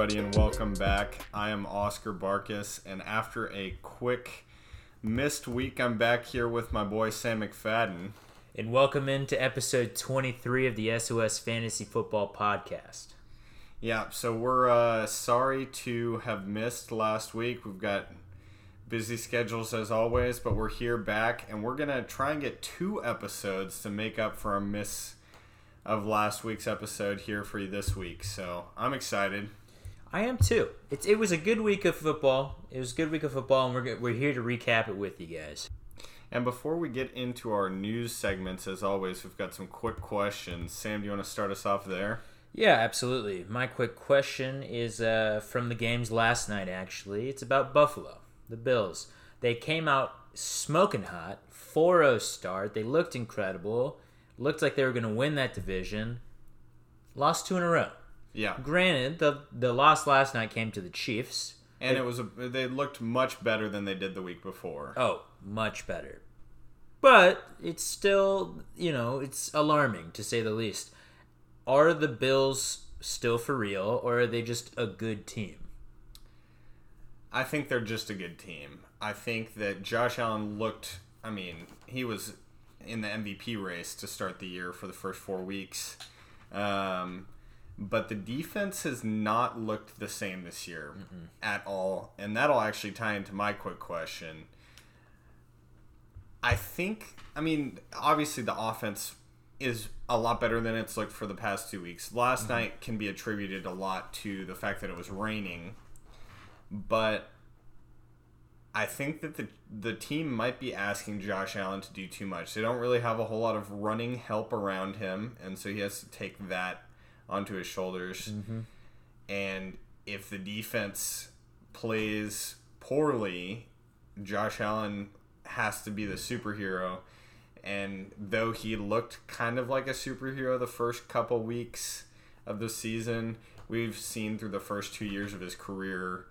everybody, and welcome back. I am Oscar Barkus, and after a quick missed week, I'm back here with my boy Sam McFadden. And welcome into episode 23 of the SOS Fantasy Football Podcast. Yeah, so we're uh, sorry to have missed last week. We've got busy schedules as always, but we're here back, and we're gonna try and get two episodes to make up for our miss of last week's episode here for you this week. So I'm excited. I am too. It's, it was a good week of football. It was a good week of football, and we're, we're here to recap it with you guys. And before we get into our news segments, as always, we've got some quick questions. Sam, do you want to start us off there? Yeah, absolutely. My quick question is uh, from the games last night, actually. It's about Buffalo, the Bills. They came out smoking hot, 4 0 start. They looked incredible. Looked like they were going to win that division. Lost two in a row. Yeah. Granted, the the loss last night came to the Chiefs. And it was a, they looked much better than they did the week before. Oh, much better. But it's still, you know, it's alarming to say the least. Are the Bills still for real or are they just a good team? I think they're just a good team. I think that Josh Allen looked, I mean, he was in the MVP race to start the year for the first four weeks. Um, but the defense has not looked the same this year Mm-mm. at all. And that'll actually tie into my quick question. I think, I mean, obviously the offense is a lot better than it's looked for the past two weeks. Last mm-hmm. night can be attributed a lot to the fact that it was raining, but I think that the the team might be asking Josh Allen to do too much. They don't really have a whole lot of running help around him, and so he has to take that onto his shoulders. Mm-hmm. And if the defense plays poorly, Josh Allen has to be the superhero. And though he looked kind of like a superhero the first couple weeks of the season, we've seen through the first two years of his career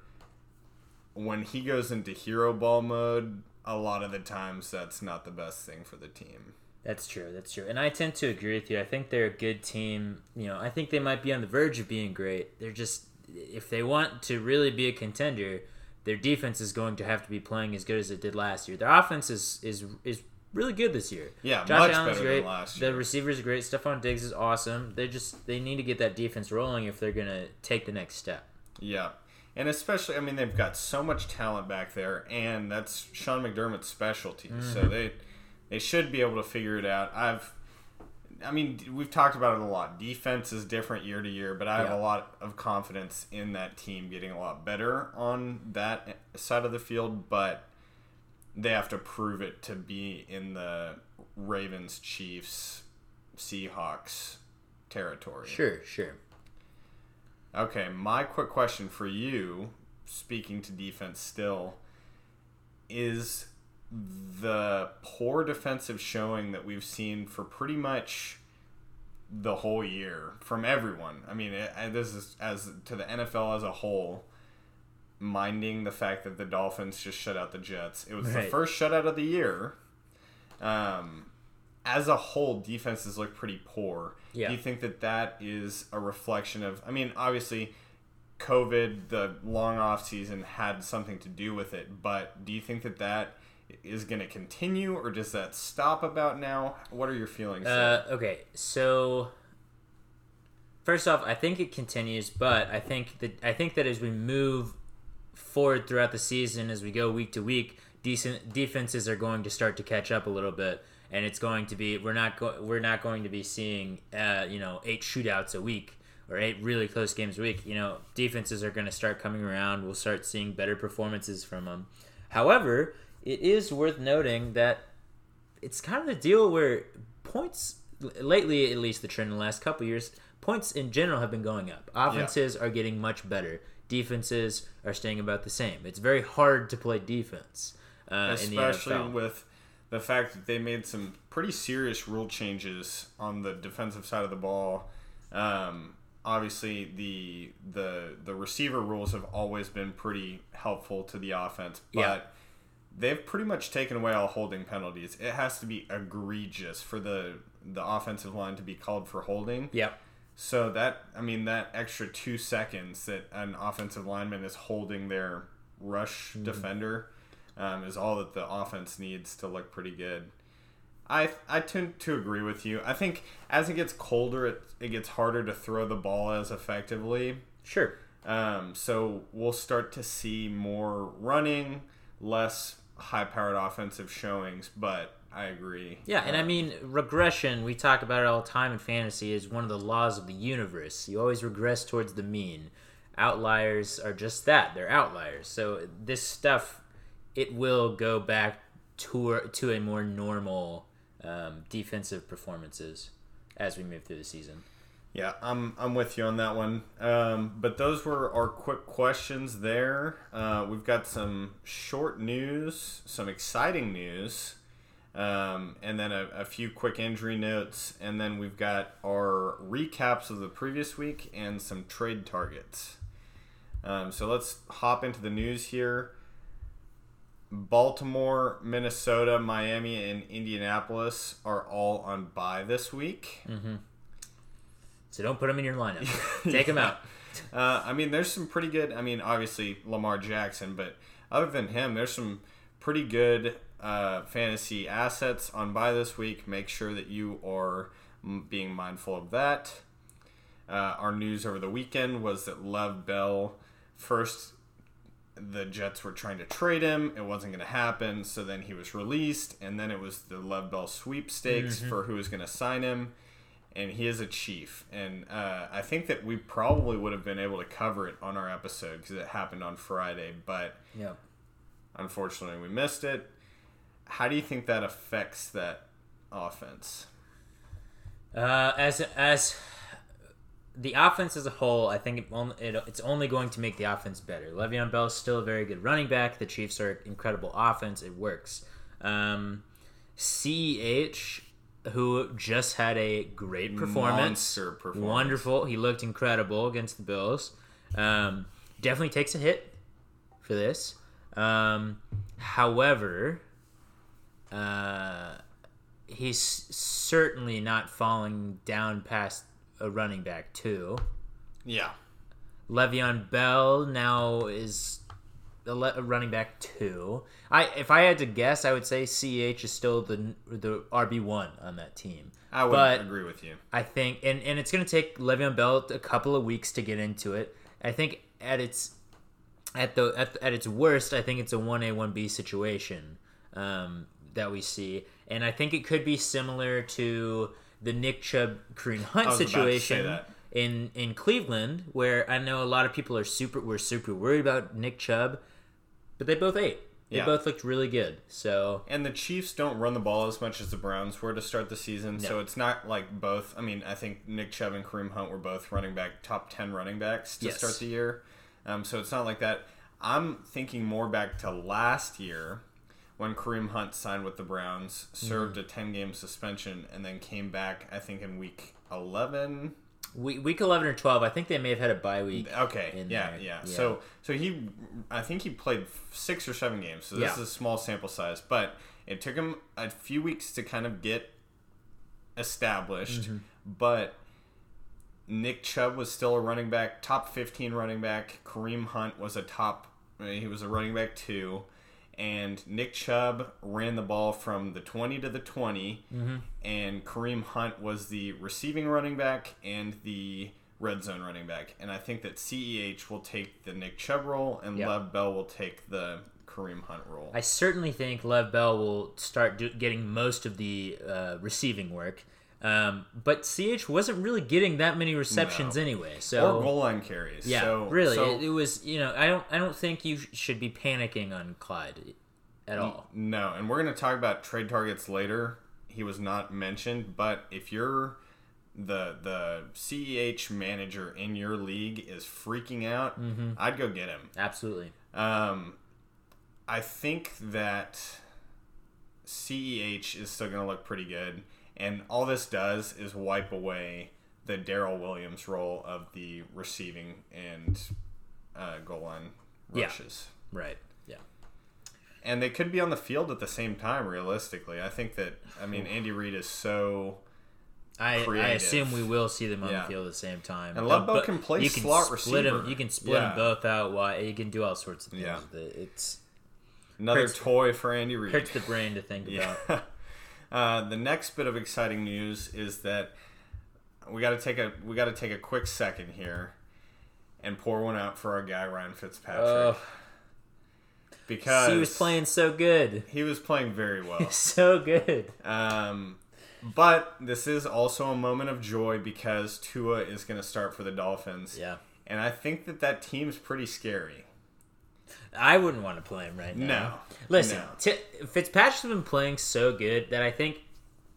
when he goes into hero ball mode, a lot of the times that's not the best thing for the team. That's true. That's true. And I tend to agree with you. I think they're a good team. You know, I think they might be on the verge of being great. They're just if they want to really be a contender, their defense is going to have to be playing as good as it did last year. Their offense is is is really good this year. Yeah, Josh much Allen's better great. Than last year. The receivers are great. Stefon Diggs is awesome. They just they need to get that defense rolling if they're gonna take the next step. Yeah. And especially, I mean, they've got so much talent back there, and that's Sean McDermott's specialty. Mm-hmm. So they they should be able to figure it out. I've I mean, we've talked about it a lot. Defense is different year to year, but I have yeah. a lot of confidence in that team getting a lot better on that side of the field, but they have to prove it to be in the Ravens, Chiefs, Seahawks territory. Sure, sure. Okay, my quick question for you, speaking to defense still, is the poor defensive showing that we've seen for pretty much the whole year from everyone. I mean, it, this is as to the NFL as a whole, minding the fact that the Dolphins just shut out the Jets. It was right. the first shutout of the year. Um, as a whole, defenses look pretty poor. Yeah. Do you think that that is a reflection of? I mean, obviously, COVID, the long off season had something to do with it. But do you think that that is going to continue, or does that stop about now? What are your feelings? Uh, okay, so first off, I think it continues, but I think that I think that as we move forward throughout the season, as we go week to week, decent defenses are going to start to catch up a little bit, and it's going to be we're not go, we're not going to be seeing uh, you know eight shootouts a week or eight really close games a week. You know, defenses are going to start coming around. We'll start seeing better performances from them. However, it is worth noting that it's kind of the deal where points lately, at least the trend in the last couple years, points in general have been going up. Offenses yeah. are getting much better. Defenses are staying about the same. It's very hard to play defense, uh, especially with the fact that they made some pretty serious rule changes on the defensive side of the ball. Um, obviously, the the the receiver rules have always been pretty helpful to the offense, but yeah they've pretty much taken away all holding penalties. It has to be egregious for the the offensive line to be called for holding. Yep. So that I mean that extra two seconds that an offensive lineman is holding their rush defender um, is all that the offense needs to look pretty good. I I tend to agree with you. I think as it gets colder, it it gets harder to throw the ball as effectively. Sure. Um, so we'll start to see more running, less high-powered offensive showings. But I agree. Yeah, and I Um, mean regression. We talk about it all the time in fantasy. Is one of the laws of the universe. You always regress towards the mean. Outliers are just that. They're outliers. So this stuff, it will go back to to a more normal um, defensive performances as we move through the season. Yeah, I'm I'm with you on that one. Um, but those were our quick questions there. Uh, we've got some short news, some exciting news, um, and then a, a few quick injury notes, and then we've got our recaps of the previous week and some trade targets. Um, so let's hop into the news here. Baltimore, Minnesota, Miami, and Indianapolis are all on bye this week. So don't put them in your lineup. Take them out. Uh, I mean, there's some pretty good. I mean, obviously Lamar Jackson, but other than him, there's some pretty good uh, fantasy assets on bye this week. Make sure that you are being mindful of that. Uh, our news over the weekend was that Lev Bell first. The Jets were trying to trade him. It wasn't going to happen. So then he was released, and then it was the Lev Bell sweepstakes for who was going to sign him and he is a chief. And uh, I think that we probably would have been able to cover it on our episode because it happened on Friday, but Yeah. unfortunately we missed it. How do you think that affects that offense? Uh, as as the offense as a whole, I think it only, it, it's only going to make the offense better. Le'Veon Bell is still a very good running back. The Chiefs are incredible offense. It works. Um, Ceh, who just had a great performance, performance. wonderful. He looked incredible against the Bills. Um, definitely takes a hit for this. Um, however, uh, he's certainly not falling down past a running back two. Yeah. Le'Veon Bell now is running back two. I if I had to guess, I would say Ch is still the the RB one on that team. I would But- agree with you. I think, and, and it's going to take Le'Veon Bell a couple of weeks to get into it. I think at its at the at, at its worst, I think it's a one A one B situation um, that we see, and I think it could be similar to the Nick Chubb Kareem Hunt I was about to say situation in in Cleveland, where I know a lot of people are super were super worried about Nick Chubb, but they both ate. They Yeah. both looked really good. So And the Chiefs don't run the ball as much as the Browns were to start the season, so it's not like both. I mean, I think Nick Chubb and Kareem Hunt were both running back top ten running backs to Yes. start the year, um, so it's not like that. I'm thinking more back to last year when Kareem Hunt signed with the Browns, served Mm-hmm. a ten game suspension, and then came back. I think in week eleven. Week, week eleven or twelve, I think they may have had a bye week. Okay, in yeah, yeah, Yeah. So, so he, I think he played six or seven games. So this Yeah. is a small sample size, but it took him a few weeks to kind of get established. Mm-hmm. But Nick Chubb was still a running back, top fifteen running back. Kareem Hunt was a top. He was a running back two. And Nick Chubb ran the ball from the 20 to the 20, Mm-hmm. and Kareem Hunt was the receiving running back and the red zone running back. And I think that CEH will take the Nick Chubb role, and Yeah. Lev Bell will take the Kareem Hunt role. I certainly think Lev Bell will start do, getting most of the uh, receiving work. Um, but CH wasn't really getting that many receptions No. anyway. or So goal line carries. yeah, so, really, so- it, it was. You know, I don't. I don't think you sh- should be panicking on Clyde at all. No, and we're going to talk about trade targets later. He was not mentioned, but if you're the the CEH manager in your league is freaking out, Mm-hmm. I'd go get him. Absolutely. Um, I think that CEH is still going to look pretty good, and all this does is wipe away the Darrel Williams role of the receiving and uh, goal line Yeah. rushes. Right. Yeah. and they could be on the field at the same time realistically i think that i mean andy reid is so I, I assume we will see them on Yeah. the field at the same time. And Ludlow can play you can slot receiver. you can split Yeah. them both out. Wide. You can do all sorts of things. Yeah. with it. It's Another toy for Andy Reid. hurts the brain to think about. Uh, the next bit of exciting news is that we got to take a we got to take a quick second here and pour one out for our guy Ryan Fitzpatrick because he was playing so good, he was playing very well. so good. Um, but this is also a moment of joy because Tua is going to start for the Dolphins. Yeah, And I think that that team's pretty scary. I wouldn't want to play him right now. No. Listen, No. T- Fitzpatrick's been playing so good that I think,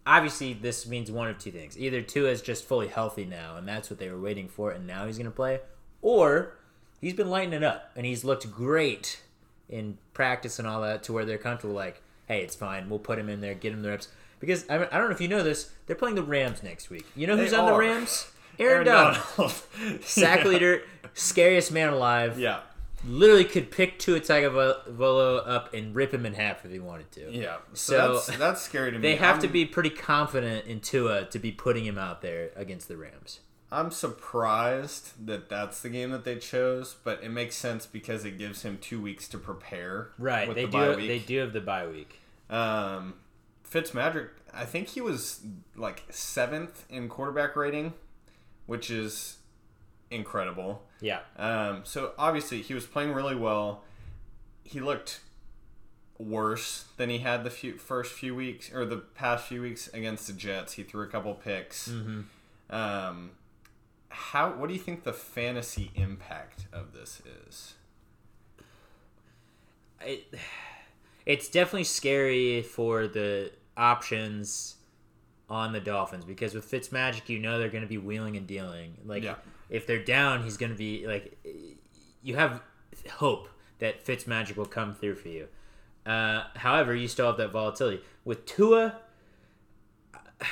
obviously, this means one of two things: either Tua is just fully healthy now, and that's what they were waiting for, and now he's going to play, or he's been lighting it up and he's looked great in practice and all that, to where they're comfortable. Like, hey, it's fine. We'll put him in there, get him the reps. Because I, I don't know if you know this, they're playing the Rams next week. You know who's They on the. Rams? Aaron, Donald, sack Yeah. leader, scariest man alive Yeah. Literally could pick Tua Tagovailoa up and rip him in half if he wanted to. Yeah. So, So, that's, that's scary to me. They have to I'm- be pretty confident in Tua to be putting him out there against the Rams. I'm surprised that that's the game that they chose, but it makes sense because it gives him two weeks to prepare. Right. with They the do. They do have the bye week. Um, Fitzmagic, I think he was like seventh in quarterback rating, which is incredible. Yeah. Um, so obviously he was playing really well. He looked worse than he had the few, first few weeks or the past few weeks against the Jets. He threw a couple picks. Mm-hmm. Um, how? What do you think the fantasy impact of this is? It, it's definitely scary for the options on the Dolphins because with Fitzmagic, you know they're going to be wheeling and dealing. Like Yeah. If they're down, he's going to be like. You have hope that Fitzmagic will come through for you. Uh, however, you still have that volatility with Tua.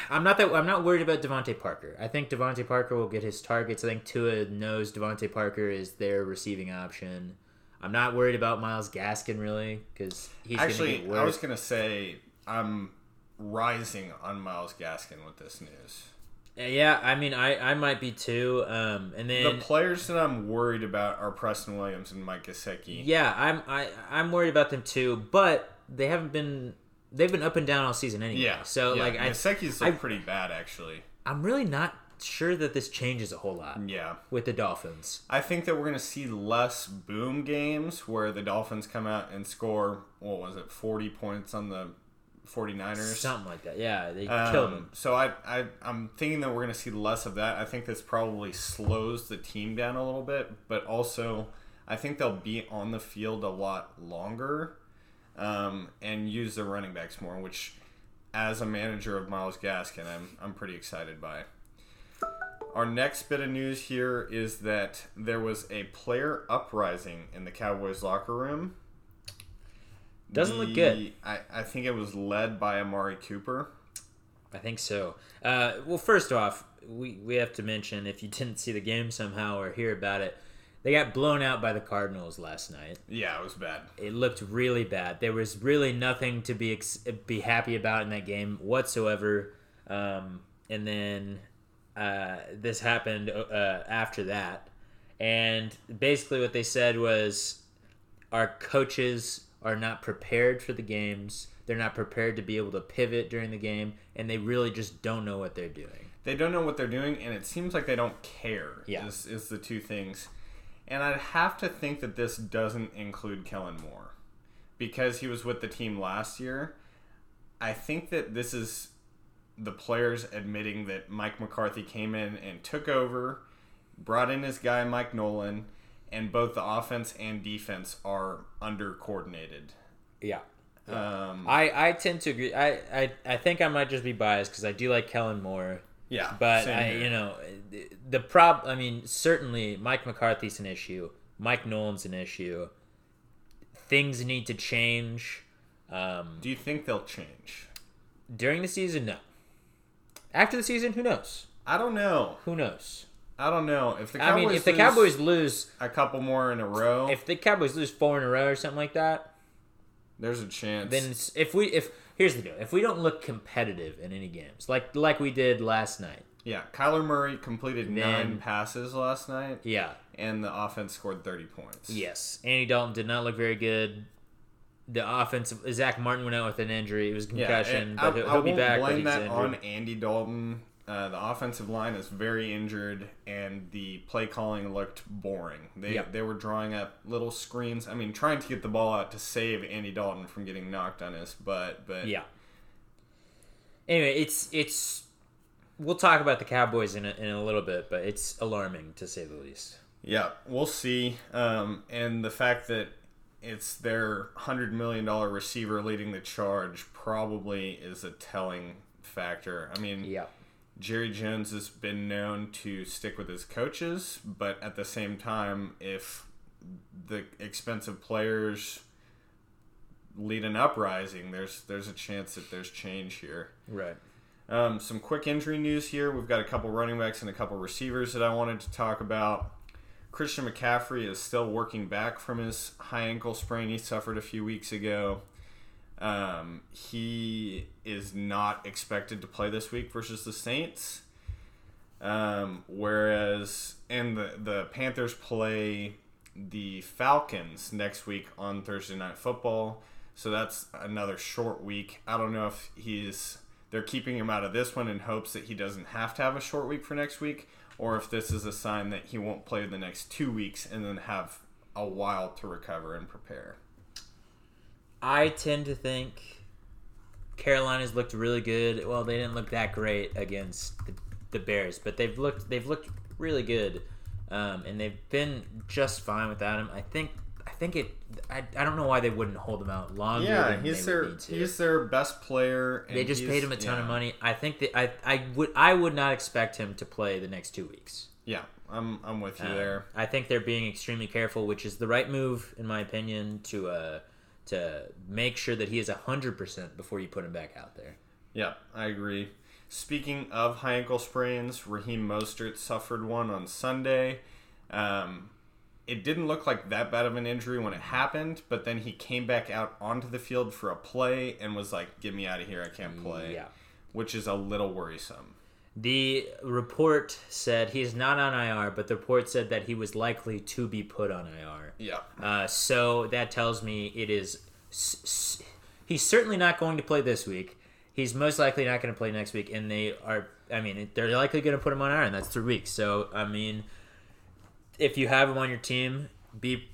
I'm not that I'm not worried about DeVante Parker. I think DeVante Parker will get his targets. I think Tua knows DeVante Parker is their receiving option. I'm not worried about Myles Gaskin really because he's going to Actually, I was gonna say I'm rising on Myles Gaskin with this news. Yeah, I mean, I, I might be too. Um, and The players that I'm worried about are Preston Williams and Mike Gesicki. yeah, I'm I I'm worried about them too. But they haven't been they've been up and down all season anyway. Yeah. So yeah. like I Gesicki's I- pretty bad actually. I'm really not sure that this changes a whole lot Yeah. with the Dolphins. I think that we're going to see less boom games where the Dolphins come out and score, what was it, 40 points on the 49ers. Something like that. Yeah, they Um, killed them. So I, I, I'm thinking that we're going to see less of that. I think this probably slows the team down a little bit, but also I think they'll be on the field a lot longer um, and use their running backs more, which as a manager of Myles Gaskin, I'm, I'm pretty excited by. Our next bit of news here is that there was a player uprising in the Cowboys locker room. Doesn't look good. I, I think it was led by Amari Cooper. I think so. Uh, well, first off, we, we have to mention if you didn't see the game somehow or hear about it, they got blown out by the Cardinals last night. Yeah, it was bad. It looked really bad. There was really nothing to be ex- be happy about in that game whatsoever. Um, and then uh, this happened uh, after that, and basically what they said was, our coaches are not prepared for the games. They're not prepared to be able to pivot during the game, and they really just don't know what they're doing. They don't know what they're doing, and it seems like they don't care. Yeah. is, is the two things. And I'd have to think that this doesn't include Kellen Moore because he was with the team last year. I think that this is the players admitting that Mike McCarthy came in and took over, brought in his guy Mike Nolan, and both the offense and defense are under coordinated. Yeah. Um, I, I tend to agree. I, I, I think I might just be biased because I do like Kellen Moore. yeah, But I, you know, the prob. I mean, certainly Mike McCarthy's an issue. Mike Nolan's an issue. Things need to change. Um, do you think they'll change? during the season, no. After the season, who knows? I don't know. Who knows? I don't know if the I Cowboys mean, if the lose Cowboys lose, a couple more in a row, if the Cowboys lose four in a row or something like that, there's a chance. then if we if here's the deal: if we don't look competitive in any games, like like we did last night, Yeah, Kyler Murray completed Then- nine passes last night, yeah, and the offense scored 30 points. yes, Andy Dalton did not look very good. The offensive Zack Martin went out with an injury; it was Yeah, concussion, and but I, he'll, I he'll be back. blame that on Andy Dalton. Uh, the offensive line is very injured, and the play calling looked boring. They Yep. they were drawing up little screens. I mean, trying to get the ball out to save Andy Dalton from getting knocked on his butt. But Yeah. Anyway, it's it's. We'll talk about the Cowboys in a, in a little bit, but it's alarming to say the least. Yeah, we'll see. Um, and the fact that it's their hundred million dollar receiver leading the charge probably is a telling factor. I mean, Yeah. Jerry Jones has been known to stick with his coaches, but at the same time, if the expensive players lead an uprising, there's there's a chance that there's change here. Right. Um, some quick injury news here. We've got a couple running backs and a couple receivers that I wanted to talk about. Christian McCaffrey is still working back from his high ankle sprain he suffered a few weeks ago. Um, he is not expected to play this week versus the Saints. Um, whereas, and the, the Panthers play the Falcons next week on Thursday Night Football. So that's another short week. I don't know if he's they're keeping him out of this one in hopes that he doesn't have to have a short week for next week, or if this is a sign that he won't play the next two weeks and then have a while to recover and prepare. I tend to think Carolina's looked really good. Well, they didn't look that great against the, the Bears, but they've looked they've looked really good, um, and they've been just fine without him. I think I think it. I, I don't know why they wouldn't hold him out longer. Yeah, than he's they their he's their best player. And they just paid him a ton yeah. of money. I think that I, I would I would not expect him to play the next two weeks. Yeah, I'm I'm with you Um, there. I think they're being extremely careful, which is the right move in my opinion to uh to make sure that he is hundred percent before you put him back out there. Yeah, I agree. Speaking of high ankle sprains, Raheem Mostert suffered one on Sunday. Um, it didn't look like that bad of an injury when it happened, but then he came back out onto the field for a play and was like, "Get me out of here! I can't play." Yeah. which is a little worrisome. The report said he's not on IR, but the report said that he was likely to be put on IR. Yeah, Uh, so that tells me it is. S- s- he's certainly not going to play this week. He's most likely not going to play next week, and they are. I mean, they're likely going to put him on IR, and that's three weeks. So I mean, if you have him on your team, be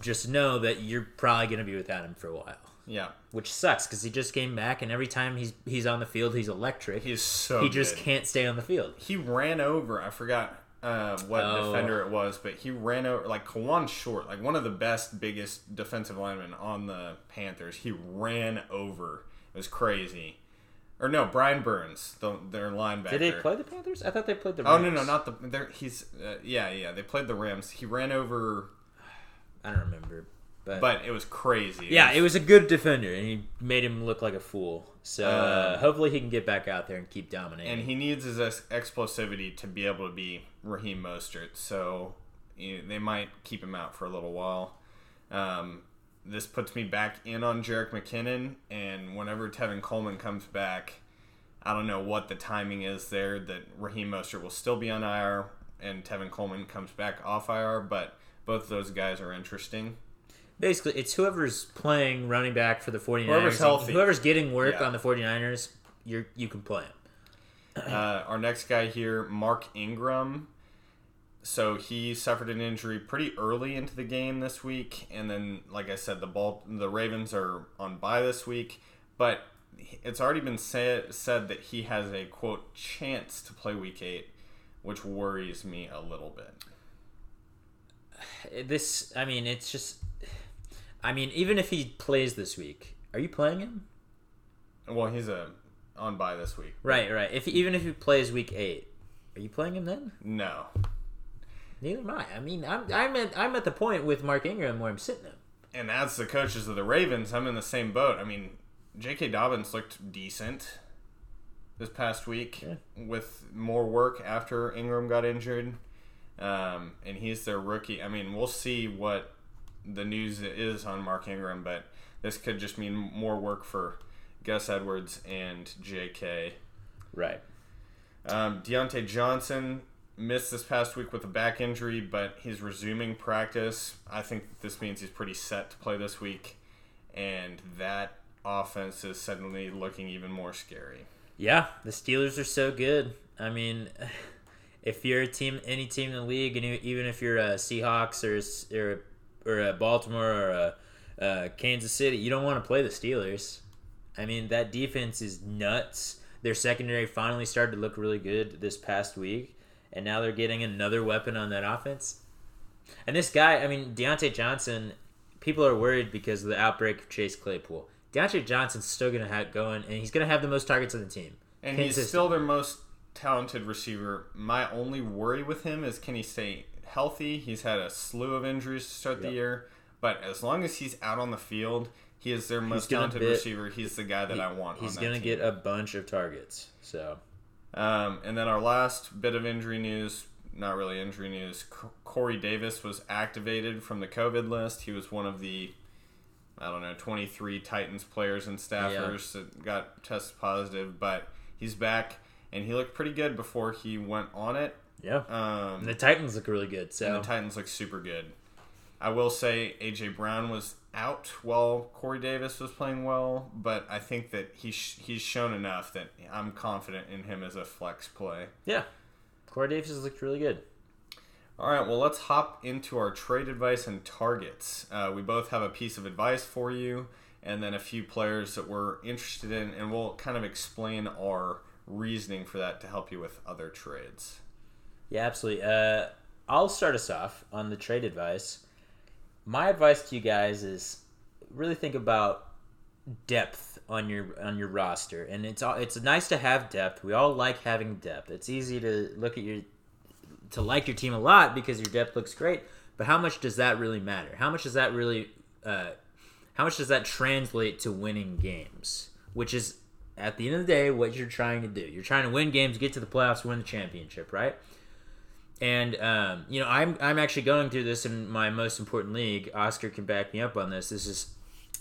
just know that you're probably going to be without him for a while, yeah, which sucks because he just came back, and every time he's he's on the field, he's electric. he's so. he just good. can't stay on the field. He ran over. I forgot uh, what Oh. defender it was, but he ran over like Kawann Short, like one of the best, biggest defensive linemen on the Panthers. He ran over. It was crazy. Or no, Brian Burns, the, their linebacker. Did they play the Panthers? I thought they played the. Oh no, no, not the. He's uh, yeah, yeah. They played the Rams. He ran over, I don't remember, but, but it was crazy. yeah, it was a good defender, and he made him look like a fool. So uh, Um, hopefully he can get back out there and keep dominating. and he needs his ex- explosivity to be able to be Raheem Mostert. So you know, they might keep him out for a little while. Um, this puts me back in on Jerick McKinnon, and whenever Tevin Coleman comes back, I don't know what the timing is there. That Raheem Mostert will still be on IR, and Tevin Coleman comes back off IR, but both of those guys are interesting. Basically, it's whoever's playing running back for the 49ers. Whoever's healthy. Whoever's getting work Yeah. on the 49ers, you're, you can play him. Uh, our next guy here, Mark Ingram. So he suffered an injury pretty early into the game this week, and then, like I said, the ball, the Ravens are on bye this week. But it's already been said said that he has a quote chance to play Week Eight, which worries me a little bit. This, I mean, it's just. I mean, even if he plays this week, are you playing him? Well, he's a on bye this week. Right, right. If even if he plays week eight, are you playing him then? No, Neither am I. I mean, I'm I'm at I'm at the point with Mark Ingram where I'm sitting him. and as the coaches of the Ravens, I'm in the same boat. I mean, J.K. Dobbins looked decent this past week Yeah. with more work after Ingram got injured, um, and he's their rookie. I mean, we'll see what the news is on Mark Ingram, but this could just mean more work for Gus Edwards and J.K. Right. Um, Diontae Johnson missed this past week with a back injury, but he's resuming practice. I think this means he's pretty set to play this week, and that offense is suddenly looking even more scary. Yeah, the Steelers are so good. I mean, if you're a team, any team in the league, and even if you're a Seahawks or or or a Baltimore or a, a Kansas City, you don't want to play the Steelers. I mean, that defense is nuts. Their secondary finally started to look really good this past week, and now they're getting another weapon on that offense. And this guy, I mean, Diontae Johnson, people are worried because of the outbreak of Chase Claypool. Diontae Johnson's still going to have going, and he's going to have the most targets on the team. And he's still their most talented receiver. My only worry with him is can he stay healthy? He's had a slew of injuries to start yep. the year, but as long as he's out on the field, he is their most talented bit, receiver. He's the guy that he, I want. He's going to get a bunch of targets. So, um, and then our last bit of injury news. Not really injury news. Corey Davis was activated from the COVID list. He was one of the I don't know, 23 Titans players and staffers yeah. that got tested positive, but he's back and he looked pretty good before he went on it. Yeah. Um, the Titans look really good. So the Titans look super good. I will say AJ Brown was out while Corey Davis was playing well, but I think that he sh- he's shown enough that I'm confident in him as a flex play. Yeah. Corey Davis has looked really good. All right, well, let's hop into our trade advice and targets. Uh, we both have a piece of advice for you, and then a few players that we're interested in, and we'll kind of explain our reasoning for that to help you with other trades. Yeah, absolutely. Uh, I'll start us off on the trade advice. My advice to you guys is really think about depth on your on your roster, and it's it's nice to have depth. We all like having depth. It's easy to look at your to like your team a lot because your depth looks great. But how much does that really matter? How much does that really, uh, how much does that translate to winning games? Which is at the end of the day what you're trying to do. You're trying to win games, get to the playoffs, win the championship, right? And um, you know, I'm I'm actually going through this in my most important league. Oscar can back me up on this. This is,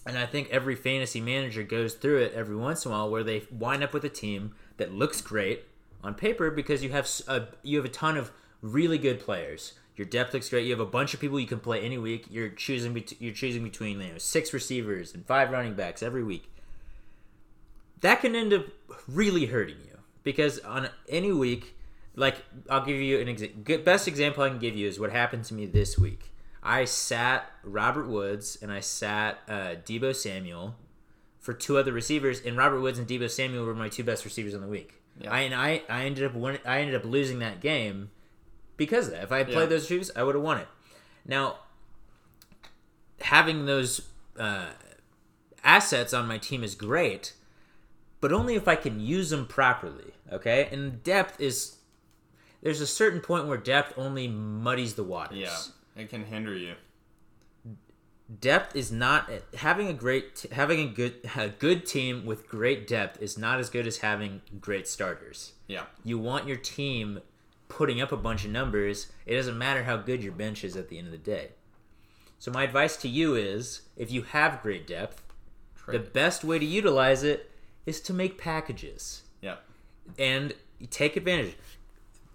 and I think every fantasy manager goes through it every once in a while where they wind up with a team that looks great on paper because you have a you have a ton of really good players. Your depth looks great. You have a bunch of people you can play any week. You're choosing you're choosing between you know six receivers and five running backs every week. That can end up really hurting you because on any week, like I'll give you an example. Best example I can give you is what happened to me this week. I sat Robert Woods and I sat uh, Deebo Samuel for two other receivers, and Robert Woods and Deebo Samuel were my two best receivers in the week. Yeah. I and I, I ended up win- I ended up losing that game because of that. If I had played yeah. those shoes, I would have won it. Now, having those uh, assets on my team is great, but only if I can use them properly. Okay, and depth is there's a certain point where depth only muddies the waters. Yeah, it can hinder you. Depth is not having a great having a good a good team with great depth is not as good as having great starters. Yeah, you want your team putting up a bunch of numbers, it doesn't matter how good your bench is at the end of the day. So my advice to you is if you have great depth, Trade. the best way to utilize it is to make packages. Yeah. And take advantage.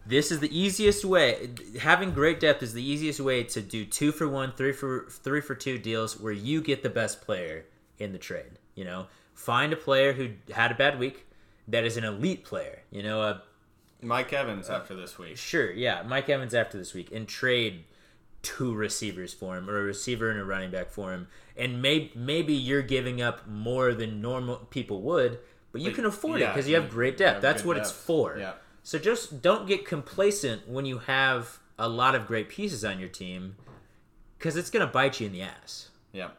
This is the easiest way. Having great depth is the easiest way to do two for one, three for three for two deals where you get the best player in the trade. You know, find a player who had a bad week that is an elite player. You know, a Mike Evans after this week. Sure, yeah, Mike Evans after this week, and trade two receivers for him, or a receiver and a running back for him, and may, maybe you're giving up more than normal people would, but you can afford yeah, it because you have great depth. That's what depth. it's for. Yeah. So just don't get complacent when you have a lot of great pieces on your team, because it's gonna bite you in the ass. Yeah,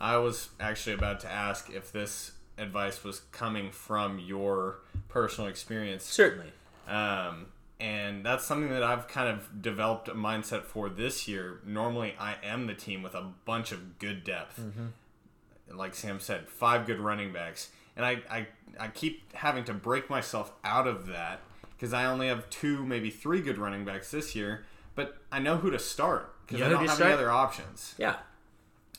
I was actually about to ask if this advice was coming from your personal experience. Certainly. Um, and that's something that I've kind of developed a mindset for this year. Normally, I am the team with a bunch of good depth. Mm-hmm. Like Sam said, five good running backs. And I, I, I keep having to break myself out of that because I only have two, maybe three good running backs this year. But I know who to start because I don't have start? any other options. Yeah.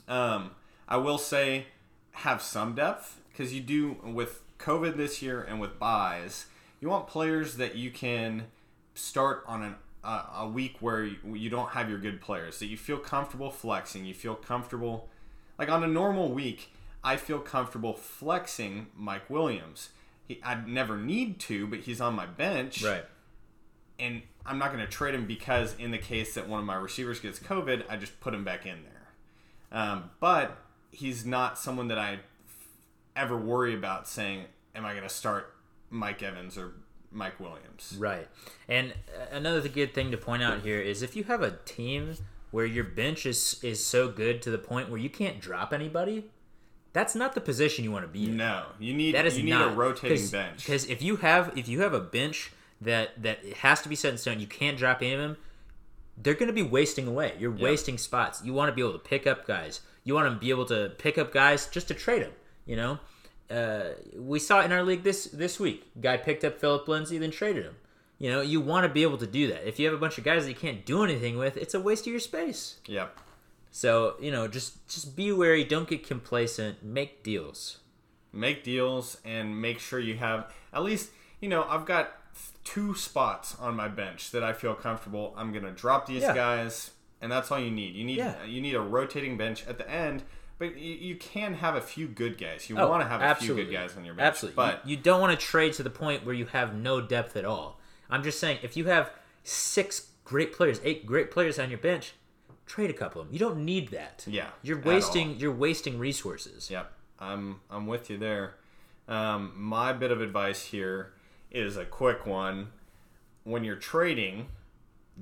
Um, I will say have some depth because you do with COVID this year and with byes, you want players that you can start on an, uh, a week where you, you don't have your good players that you feel comfortable flexing. You feel comfortable, like on a normal week, I feel comfortable flexing Mike Williams. He, I'd never need to, but he's on my bench, Right. and I'm not going to trade him because in the case that one of my receivers gets COVID, I just put him back in there. Um, but he's not someone that I ever worry about saying, "Am I going to start Mike Evans or Mike Williams?" Right. And another good thing to point out here is if you have a team where your bench is is so good to the point where you can't drop anybody, that's not the position you want to be in. No, you need That is you need not a rotating bench. Because if you have if you have a bench that that has to be set in stone, you can't drop any of them. They're going to be wasting away. You're wasting spots. You want to be able to pick up guys. You want to be able to pick up guys just to trade them. You know, uh, we saw it in our league this this week. Guy picked up Phillip Lindsay, then traded him. You know, you want to be able to do that. If you have a bunch of guys that you can't do anything with, it's a waste of your space. Yep. So you know, just just be wary. Don't get complacent. Make deals. make deals and make sure you have at least you know i've got two spots on my bench that i feel comfortable i'm gonna drop these Yeah. guys and that's all you need you need Yeah. you need a rotating bench at the end but you, you can have a few good guys you Oh, want to have a few good guys on your bench Absolutely. but you, you don't want to trade to the point where you have no depth at all. I'm just saying, if you have six great players, eight great players on your bench, trade a couple of them. You don't need that. Yeah, you're wasting. You're wasting resources. Yep, I'm I'm with you there. Um, my bit of advice here is a quick one. When you're trading,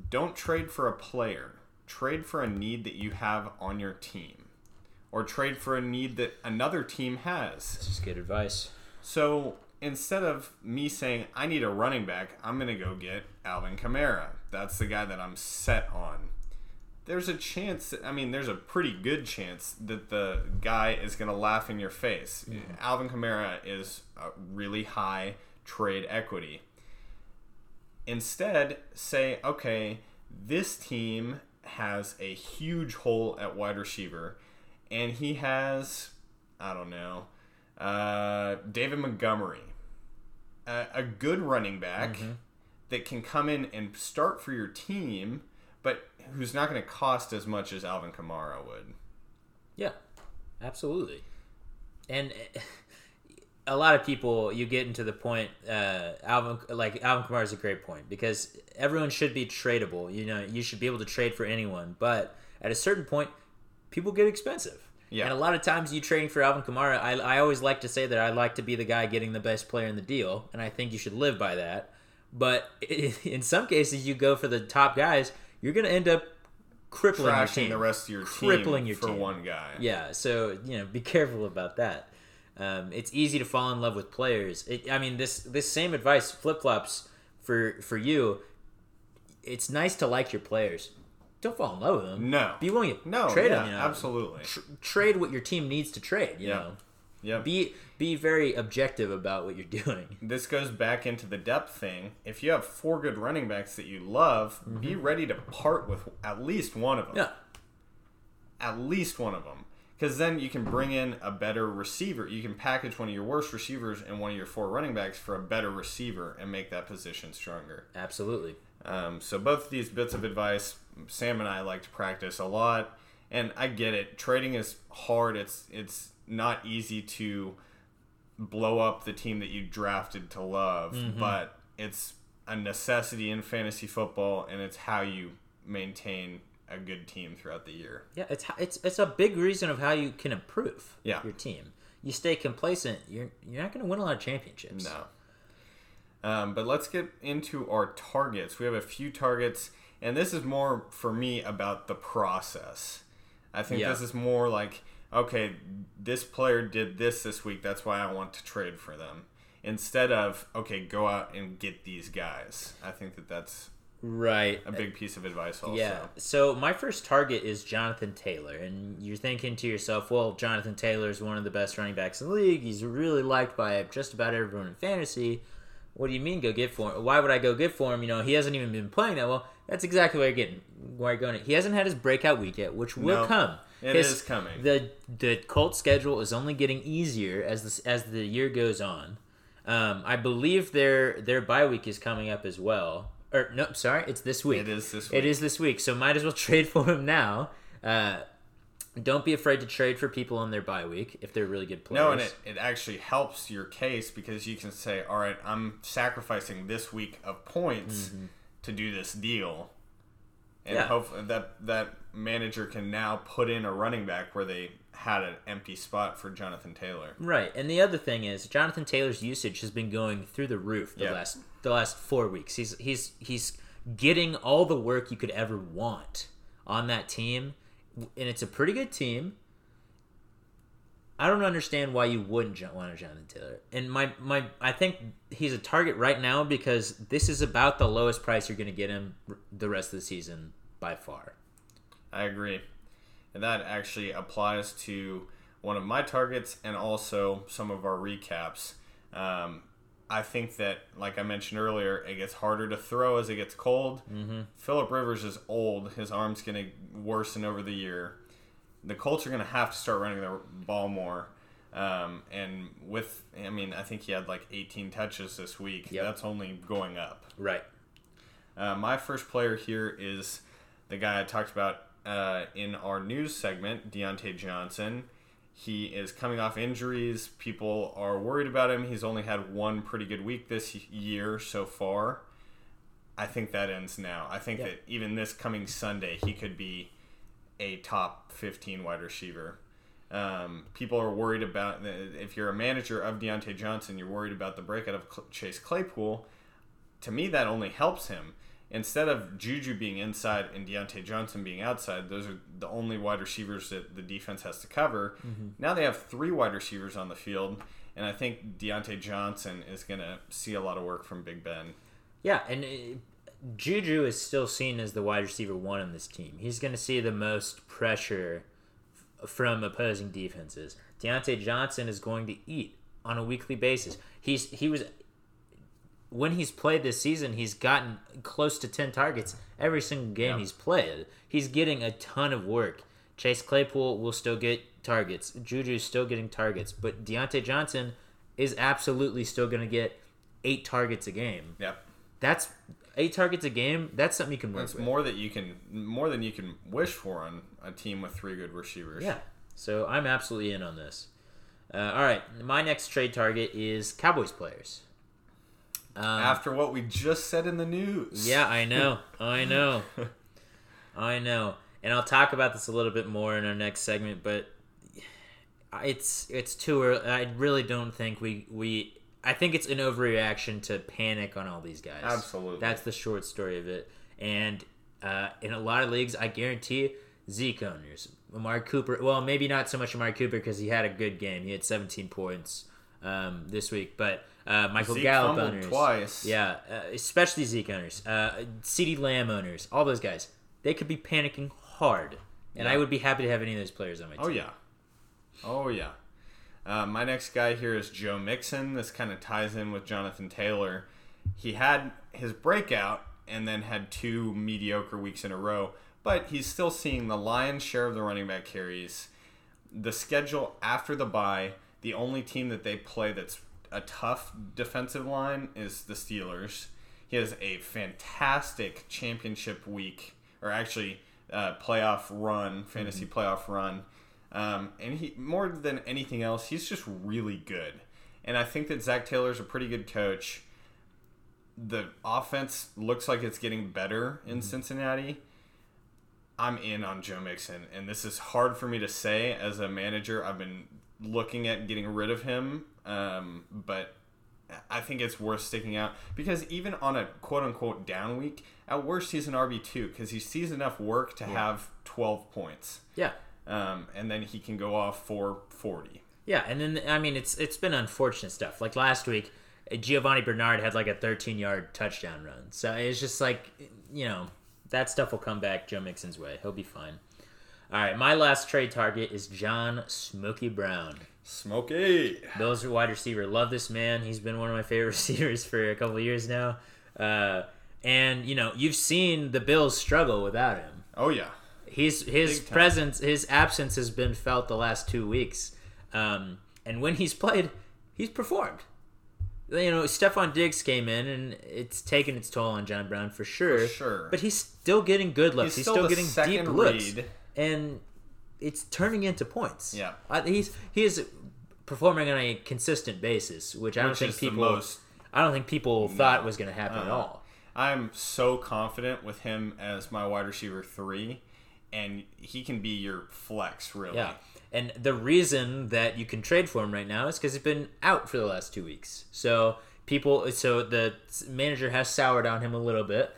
don't trade for a player. Trade for a need that you have on your team, or trade for a need that another team has. This is good advice. So instead of me saying I need a running back, I'm gonna go get Alvin Kamara. That's the guy that I'm set on. There's a chance. I mean, there's a pretty good chance that the guy is gonna laugh in your face. Alvin Kamara is a really high trade equity. Instead, say, okay, this team has a huge hole at wide receiver, and he has, I don't know, uh, David Montgomery, a, a good running back that can come in and start for your team, but who's not going to cost as much as Alvin Kamara would. Yeah, absolutely. And eh, a lot of people, you get into the point. Uh, Alvin, like Alvin Kamara is a great point because everyone should be tradable. You know, you should be able to trade for anyone, but at a certain point, people get expensive. Yeah. And a lot of times, you trading for Alvin Kamara, I, I always like to say that I like to be the guy getting the best player in the deal, and I think you should live by that. But in some cases, you go for the top guys, you're going to end up crippling your team. the rest of your team Crippling your for team. one guy. Yeah, so you know, be careful about that. Um, it's easy to fall in love with players. It, I mean, this this same advice flip flops for for you. It's nice to like your players. Don't fall in love with them. No. be willing to No, trade yeah, them. You know, absolutely. Tr- trade what your team needs to trade. You Yeah. know, Yep. be be very objective about what you're doing. this goes back into the depth thing. If you have four good running backs that you love, be ready to part with at least one of them. Yeah, At least one of them. Because then you can bring in a better receiver. You can package one of your worst receivers and one of your four running backs for a better receiver and make that position stronger. absolutely. Um, so both these bits of advice, Sam and I like to practice a lot, and I get it. Trading is hard. It's it's not easy to blow up the team that you drafted to love, but it's a necessity in fantasy football, and it's how you maintain a good team throughout the year. Yeah, it's it's it's a big reason of how you can improve Yeah. your team. You stay complacent, you're you're not going to win a lot of championships. No. Um, but let's get into our targets. We have a few targets, and this is more for me about the process. I think Yeah. this is more like, okay, this player did this this week. That's why I want to trade for them. Instead of, okay, go out and get these guys. I think that that's Right. a big piece of advice also. Yeah. So my first target is Jonathan Taylor, and you're thinking to yourself, well, Jonathan Taylor is one of the best running backs in the league. He's really liked by just about everyone in fantasy. What do you mean go get for him? Why would I go get for him? You know, he hasn't even been playing that well. That's exactly why you're getting why you're going. He hasn't had his breakout week yet, which will No. come. It His- is coming. The the Colts schedule is only getting easier as this as the year goes on. Um, I believe their their bye week is coming up as well. Or no, sorry, it's this week. It is this week. is this week, so might as well trade for him now. Uh, don't be afraid to trade for people on their bye week if they're really good players. No, and it, it actually helps your case because you can say, all right, I'm sacrificing this week of points to do this deal. And Yeah. hope that that manager can now put in a running back where they had an empty spot for Jonathan Taylor. Right, and the other thing is Jonathan Taylor's usage has been going through the roof the Yeah. last the last four weeks. He's he's he's getting all the work you could ever want on that team, and it's a pretty good team. I don't understand why you wouldn't want a Jonathan Taylor. And my my I think he's a target right now because this is about the lowest price you're going to get him the rest of the season by far. I agree. And that actually applies to one of my targets and also some of our recaps. Um, I think that, like I mentioned earlier, it gets harder to throw as it gets cold. Mm-hmm. Philip Rivers is old. His arm's going to worsen over the year. The Colts are going to have to start running the ball more. Um, and with, I mean, I think he had like 18 touches this week. Yep. That's only going up. Right. Uh, my first player here is the guy I talked about uh, in our news segment, Diontae Johnson. He is coming off injuries. People are worried about him. He's only had one pretty good week this year so far. I think that ends now. I think Yeah. that even this coming Sunday, he could be a top 15 wide receiver. Um, people are worried about if you're a manager of Diontae Johnson, you're worried about the breakout of Chase Claypool. To me, that only helps him. Instead of Juju being inside and Diontae Johnson being outside, those are the only wide receivers that the defense has to cover. Now they have three wide receivers on the field, and I think Diontae Johnson is going to see a lot of work from Big Ben. Yeah, and uh, Juju is still seen as the wide receiver one on this team. He's going to see the most pressure f- from opposing defenses. Diontae Johnson is going to eat on a weekly basis. He's he was when he's played this season, he's gotten close to ten targets every single game Yeah. he's played. He's getting a ton of work. Chase Claypool will still get targets. Juju's still getting targets, but Diontae Johnson is absolutely still going to get eight targets a game Yep. that's eight targets a game. That's something you can work It's with. more that you can more than you can wish for on a team with three good receivers. Yeah. So I'm absolutely in on this. Uh, all right, my next trade target is Cowboys players. Um, After what we just said in the news. yeah, I know, I know, I know, and I'll talk about this a little bit more in our next segment. But it's it's too early. I really don't think we we. I think it's an overreaction to panic on all these guys. Absolutely. That's the short story of it. And uh, in a lot of leagues, I guarantee Zeke owners, Amari Cooper. Well, maybe not so much Amari Cooper because he had a good game. He had 17 points um, this week. But uh, Michael Zeke Gallup owners, twice. yeah, uh, especially Zeke owners, uh, CeeDee Lamb owners, all those guys, they could be panicking hard. And I would be happy to have any of those players on my team. Oh yeah. Oh yeah. Uh, my next guy here is Joe Mixon. This kind of ties in with Jonathan Taylor. He had his breakout and then had two mediocre weeks in a row, but he's still seeing the lion's share of the running back carries. The schedule after the bye, the only team that they play that's a tough defensive line is the Steelers. He has a fantastic championship week, or actually uh, playoff run, fantasy playoff run. Um, and he more than anything else, he's just really good. And I think that Zac Taylor's a pretty good coach. The offense looks like it's getting better in Cincinnati. I'm in on Joe Mixon, and this is hard for me to say as a manager. I've been looking at getting rid of him, um, but I think it's worth sticking out because even on a quote unquote down week, at worst he's an RB two because he sees enough work to have 12 points, Yeah. Um, and then he can go off for 40. Yeah, and then I mean it's it's been unfortunate stuff. Like last week, Giovani Bernard had like a 13 yard touchdown run. So it's just like you know that stuff will come back Joe Mixon's way. He'll be fine. All right, my last trade target is John Smokey Brown. Smokey. Bills wide receiver. Love this man. He's been one of my favorite receivers for a couple of years now. Uh, and you know you've seen the Bills struggle without him. Oh yeah. He's his presence, his absence has been felt the last two weeks, um, and when he's played, he's performed. You know, Stefon Diggs came in, and it's taken its toll on John Brown for sure. For sure. but he's still getting good looks. He's He's, still getting deep looks, read. and it's turning into points. Yeah. Uh, he's he is performing on a consistent basis, which I don't Which think people. most- I don't think people thought was going to happen at Uh-uh. all. I'm so confident with him as my wide receiver three, and he can be your flex really. Yeah. And the reason that you can trade for him right now is because he's been out for the last two weeks. So people, so the manager has soured on him a little bit.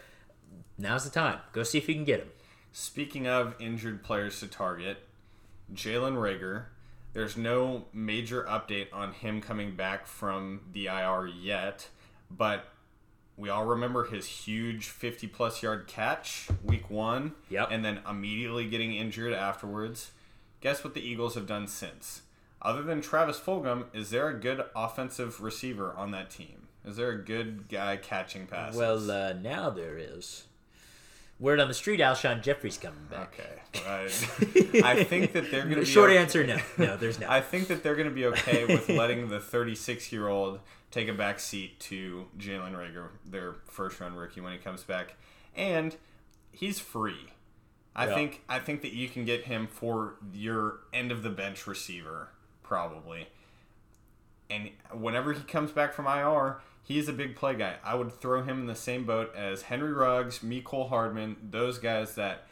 Now's the time. Go see if you can get him. Speaking of injured players to target, Jalen Reagor. There's no major update on him coming back from the IR yet, but we all remember his huge 50 plus yard catch week one, Yep. and then immediately getting injured afterwards. Guess what the Eagles have done since? Other than Travis Fulgham, is there a good offensive receiver on that team? Is there a good guy catching passes? Well, uh, now there is. Word on the street, Alshon Jeffery's coming back. okay. Right. I think that they're going to be Short okay- answer, no. No, there's no. I think that they're going to be okay with letting the 36 year old take a back seat to Jalen Reagor, their first round rookie, when he comes back, and he's free. I Yeah. think I think that you can get him for your end of the bench receiver probably. And whenever he comes back from IR, he's a big play guy. I would throw him in the same boat as Henry Ruggs, Cole Hardman, those guys that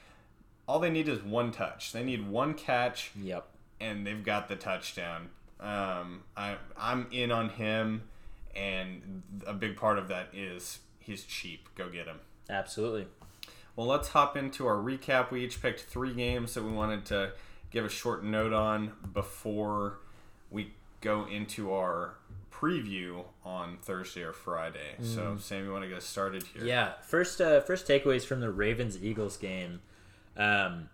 all they need is one touch. They need one catch yep. and they've got the touchdown. Um, I I'm in on him, and a big part of that is he's cheap. Go get him. Absolutely. Well, let's hop into our recap. We each picked three games that we wanted to give a short note on before we go into our preview on Thursday or Friday. So, Sam, you want to get started here? Yeah. First, uh, first takeaways from the Ravens Eagles game. Um,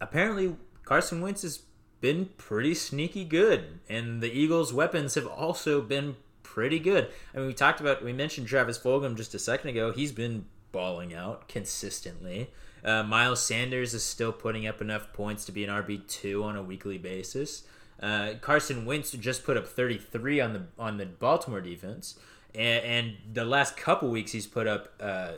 apparently, Carson Wentz has been pretty sneaky good, and the Eagles' weapons have also been pretty good. I mean, we talked about, we mentioned Travis Fulgham just a second ago. He's been balling out consistently. Uh, Miles Sanders is still putting up enough points to be an RB two on a weekly basis. Uh, Carson Wentz just put up 33 on the on the Baltimore defense, and, and the last couple weeks he's put up uh,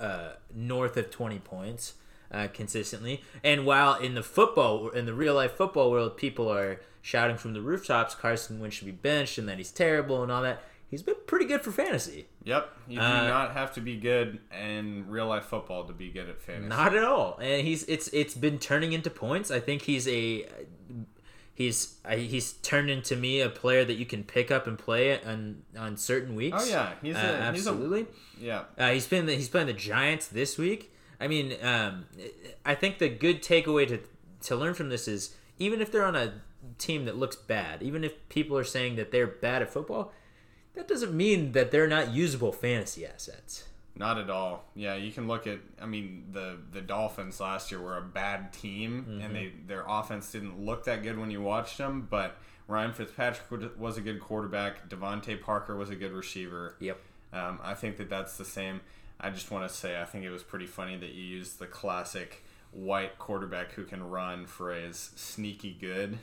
uh, north of 20 points uh, consistently. And while in the football, in the real life football world, people are shouting from the rooftops Carson Wentz should be benched and that he's terrible and all that, he's been pretty good for fantasy. Yep. You do Uh, not have to be good in real life football to be good at fantasy. Not at all. And he's it's it's been turning into points. I think he's a he's he's turned into me a player that you can pick up and play on on certain weeks. Oh yeah, he's Uh, a he's a absolutely. yeah. Uh, he's been the, he's playing the Giants this week. I mean, um, I think the good takeaway to to learn from this is even if they're on a team that looks bad, even if people are saying that they're bad at football, that doesn't mean that they're not usable fantasy assets. Not at all. Yeah, you can look at. I mean, the the Dolphins last year were a bad team, Mm-hmm. and they their offense didn't look that good when you watched them. But Ryan Fitzpatrick was- a good quarterback. DeVante Parker was a good receiver. Yep. Um, I think that that's the same. I just want to say I think it was pretty funny that you used the classic white quarterback who can run phrase, sneaky good.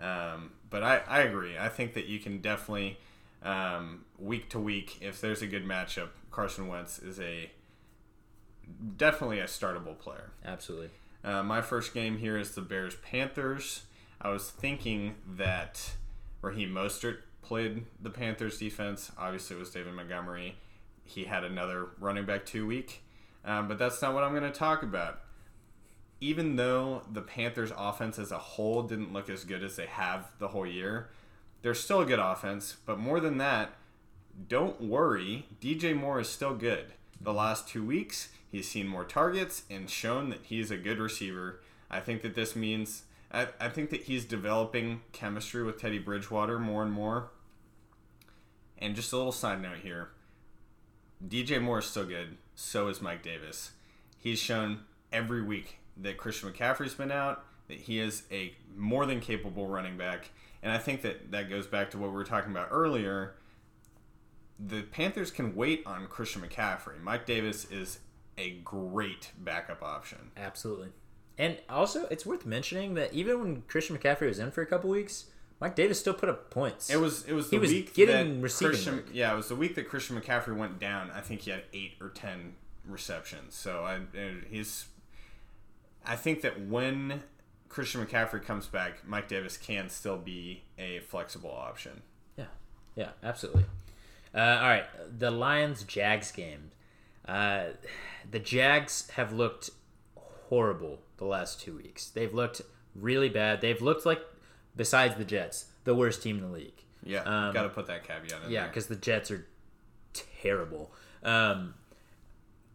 Um, but I, I agree. I think that you can definitely, um, week to week, if there's a good matchup, Carson Wentz is a definitely a startable player. Absolutely. Uh, my first game here is the Bears Panthers. I was thinking that Raheem Mostert played the Panthers defense. Obviously, it was David Montgomery. He had another running back two week, um, but that's not what I'm going to talk about. Even though the Panthers' offense as a whole didn't look as good as they have the whole year, they're still a good offense. But more than that, don't worry, DJ Moore is still good. The last two weeks, he's seen more targets and shown that he's a good receiver. I think that this means, I, I think that he's developing chemistry with Teddy Bridgewater more and more. And just a little side note here DJ Moore is still good, so is Mike Davis. He's shown every week that Christian McCaffrey's been out, that he is a more than capable running back. And I think that that goes back to what we were talking about earlier the Panthers can wait on Christian McCaffrey. Mike Davis is a great backup option. Absolutely. And also, it's worth mentioning that even when Christian McCaffrey was in for a couple weeks, Mike Davis still put up points. It was it was the He was week getting that receiving Christian yeah it was the week that Christian McCaffrey went down. I think he had eight or ten receptions. So I he's I think that when Christian McCaffrey comes back, Mike Davis can still be a flexible option. Yeah, yeah, absolutely. Uh, all right, the Lions Jags game. Uh, the Jags have looked horrible the last two weeks. They've looked really bad. They've looked like, besides the Jets, the worst team in the league. Yeah, Um, got to put that caveat in Yeah, because the Jets are terrible. Um,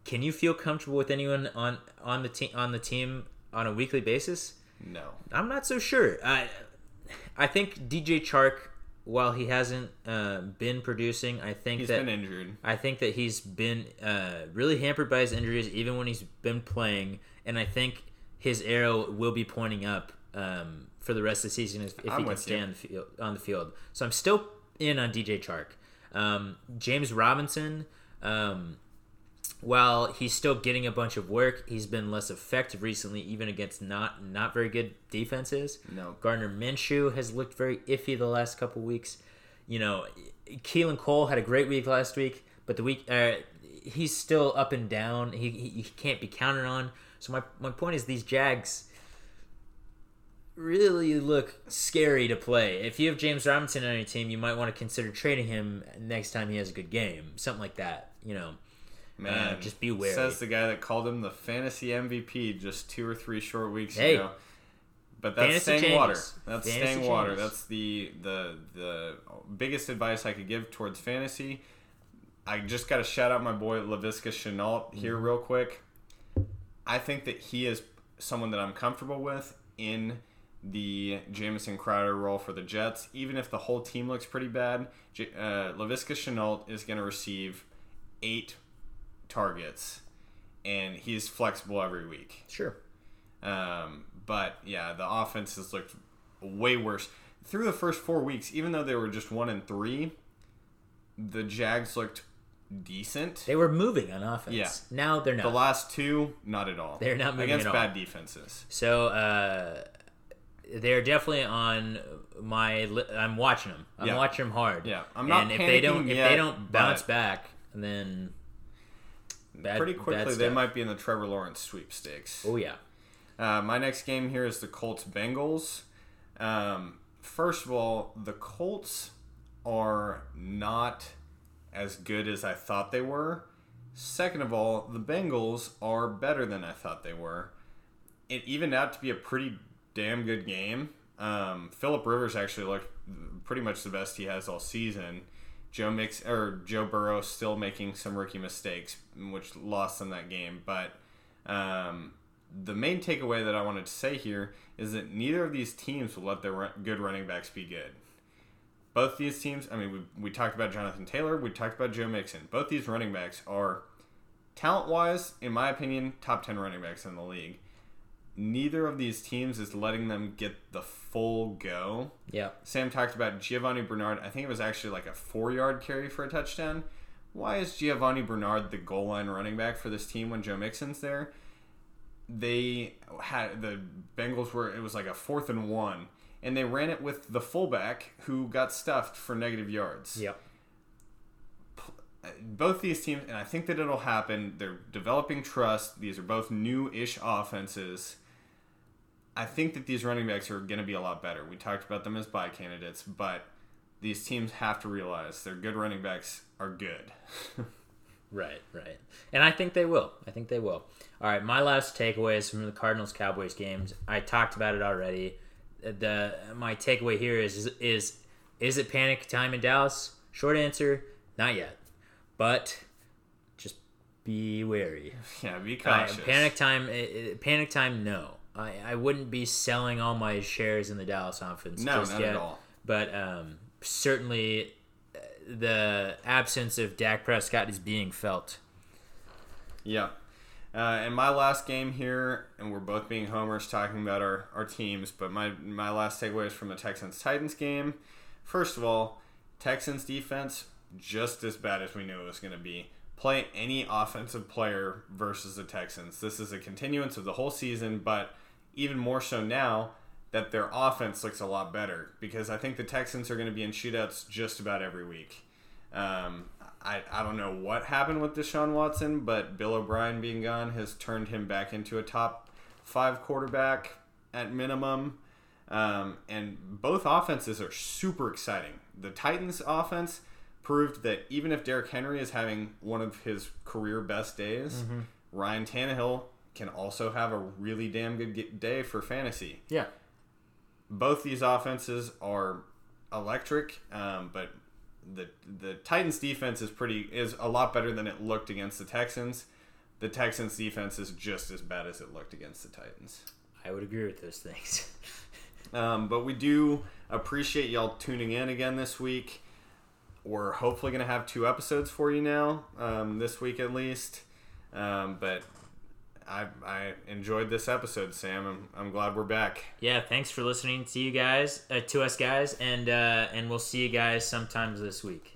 can you feel comfortable with anyone on on the team on the team on a weekly basis? No. I'm not so sure. I I think DJ Chark, while he hasn't uh, been producing, I think He's that been injured. I think that he's been uh, really hampered by his injuries, even when he's been playing. And I think his arrow will be pointing up um, for the rest of the season if, if he can stay you. on the field. On the field, so I'm still in on DJ Chark. Um, James Robinson, um, while he's still getting a bunch of work, he's been less effective recently, even against not not very good defenses. No. Gardner Minshew has looked very iffy the last couple weeks. You know, Keelan Cole had a great week last week, but the week uh, he's still up and down. He, he, he can't be counted on. So my, my point is these Jags really look scary to play. If you have James Robinson on your team, you might want to consider trading him next time he has a good game, something like that. You know, Man, just be wary. Says the guy that called him the fantasy MVP just two or three short weeks Hey. ago. But that's Fantasy staying water. That's Fantasy staying water. changes. That's the the the biggest advice I could give towards fantasy. I just got to shout out my boy Laviska Shenault here Mm-hmm. real quick. I think that he is someone that I'm comfortable with in the Jamison Crowder role for the Jets. Even if the whole team looks pretty bad, J- uh, Laviska Shenault is going to receive eight targets, and he's flexible every week. sure. Um, but yeah, the offense has looked way worse through the first four weeks. Even though they were just one and three, the Jags looked decent. They were moving on offense. Yeah. Now they're not. The last two, not at all. They're not moving against at all. bad defenses. So uh, they're definitely on my. Li- I'm watching them. I'm Yeah. watching them hard. Yeah, I'm not And if they don't, panicking if they don't bounce back, then bad, Pretty quickly, they might be in the Trevor Lawrence sweepstakes. Oh yeah. Uh, my next game here is the Colts Bengals. Um, first of all, the Colts are not as good as I thought they were. Second of all, the Bengals are better than I thought they were. It evened out to be a pretty damn good game. Um, Philip Rivers actually looked pretty much the best he has all season. Joe Mix or Joe Burrow still making some rookie mistakes, which lost them that game. But um, the main takeaway that I wanted to say here is that neither of these teams will let their run- good running backs be good. Both these teams, I mean, we, we talked about Jonathan Taylor, we talked about Joe Mixon. Both these running backs are, talent wise, in my opinion, top 10 running backs in the league. Neither of these teams is letting them get the full go. Yeah. Sam talked about Giovani Bernard. I think it was actually like a four yard carry for a touchdown. Why is Giovani Bernard the goal line running back for this team when Joe Mixon's there? They had the Bengals were it was like a fourth and one, and they ran it with the fullback who got stuffed for negative yards. Yep. Both these teams, and I think that it'll happen. They're developing trust. These are both new-ish offenses. I think that these running backs are going to be a lot better. We talked about them as buy candidates, but these teams have to realize their good running backs are good. Right, right. And I think they will. I think they will. All right, my last takeaways from the Cardinals Cowboys games. I talked about it already. The my takeaway here is is is it panic time in Dallas? Short answer, not yet. But just be wary. yeah, be Uh, cautious. panic time eh, eh, panic time no. I, I wouldn't be selling all my shares in the Dallas offense No, just not yet. at all. But um, certainly uh, the absence of Dak Prescott is being felt. Yeah. Uh, and my last game here, and we're both being homers talking about our, our teams, but my, my last takeaway is from the Texans Titans game. First of all, Texans defense, just as bad as we knew it was going to be. Play any offensive player versus the Texans. This is a continuance of the whole season, but even more so now that their offense looks a lot better because I think the Texans are going to be in shootouts just about every week. Um, I, I don't know what happened with Deshaun Watson, but Bill O'Brien being gone has turned him back into a top five quarterback at minimum. Um, and both offenses are super exciting. The Titans offense proved that even if Derrick Henry is having one of his career best days, Mm-hmm. Ryan Tannehill can also have a really damn good day for fantasy. Yeah. Both these offenses are electric, um, but the the Titans defense is pretty is a lot better than it looked against the Texans. The Texans defense is just as bad as it looked against the Titans. I would agree with those things. Um, but we do appreciate y'all tuning in again this week. We're hopefully going to have two episodes for you now, um, this week at least. Um, but I, I enjoyed this episode, Sam. I'm, I'm glad we're back. yeah, thanks for listening to you guys, uh, to us guys, and uh, and we'll see you guys sometimes this week.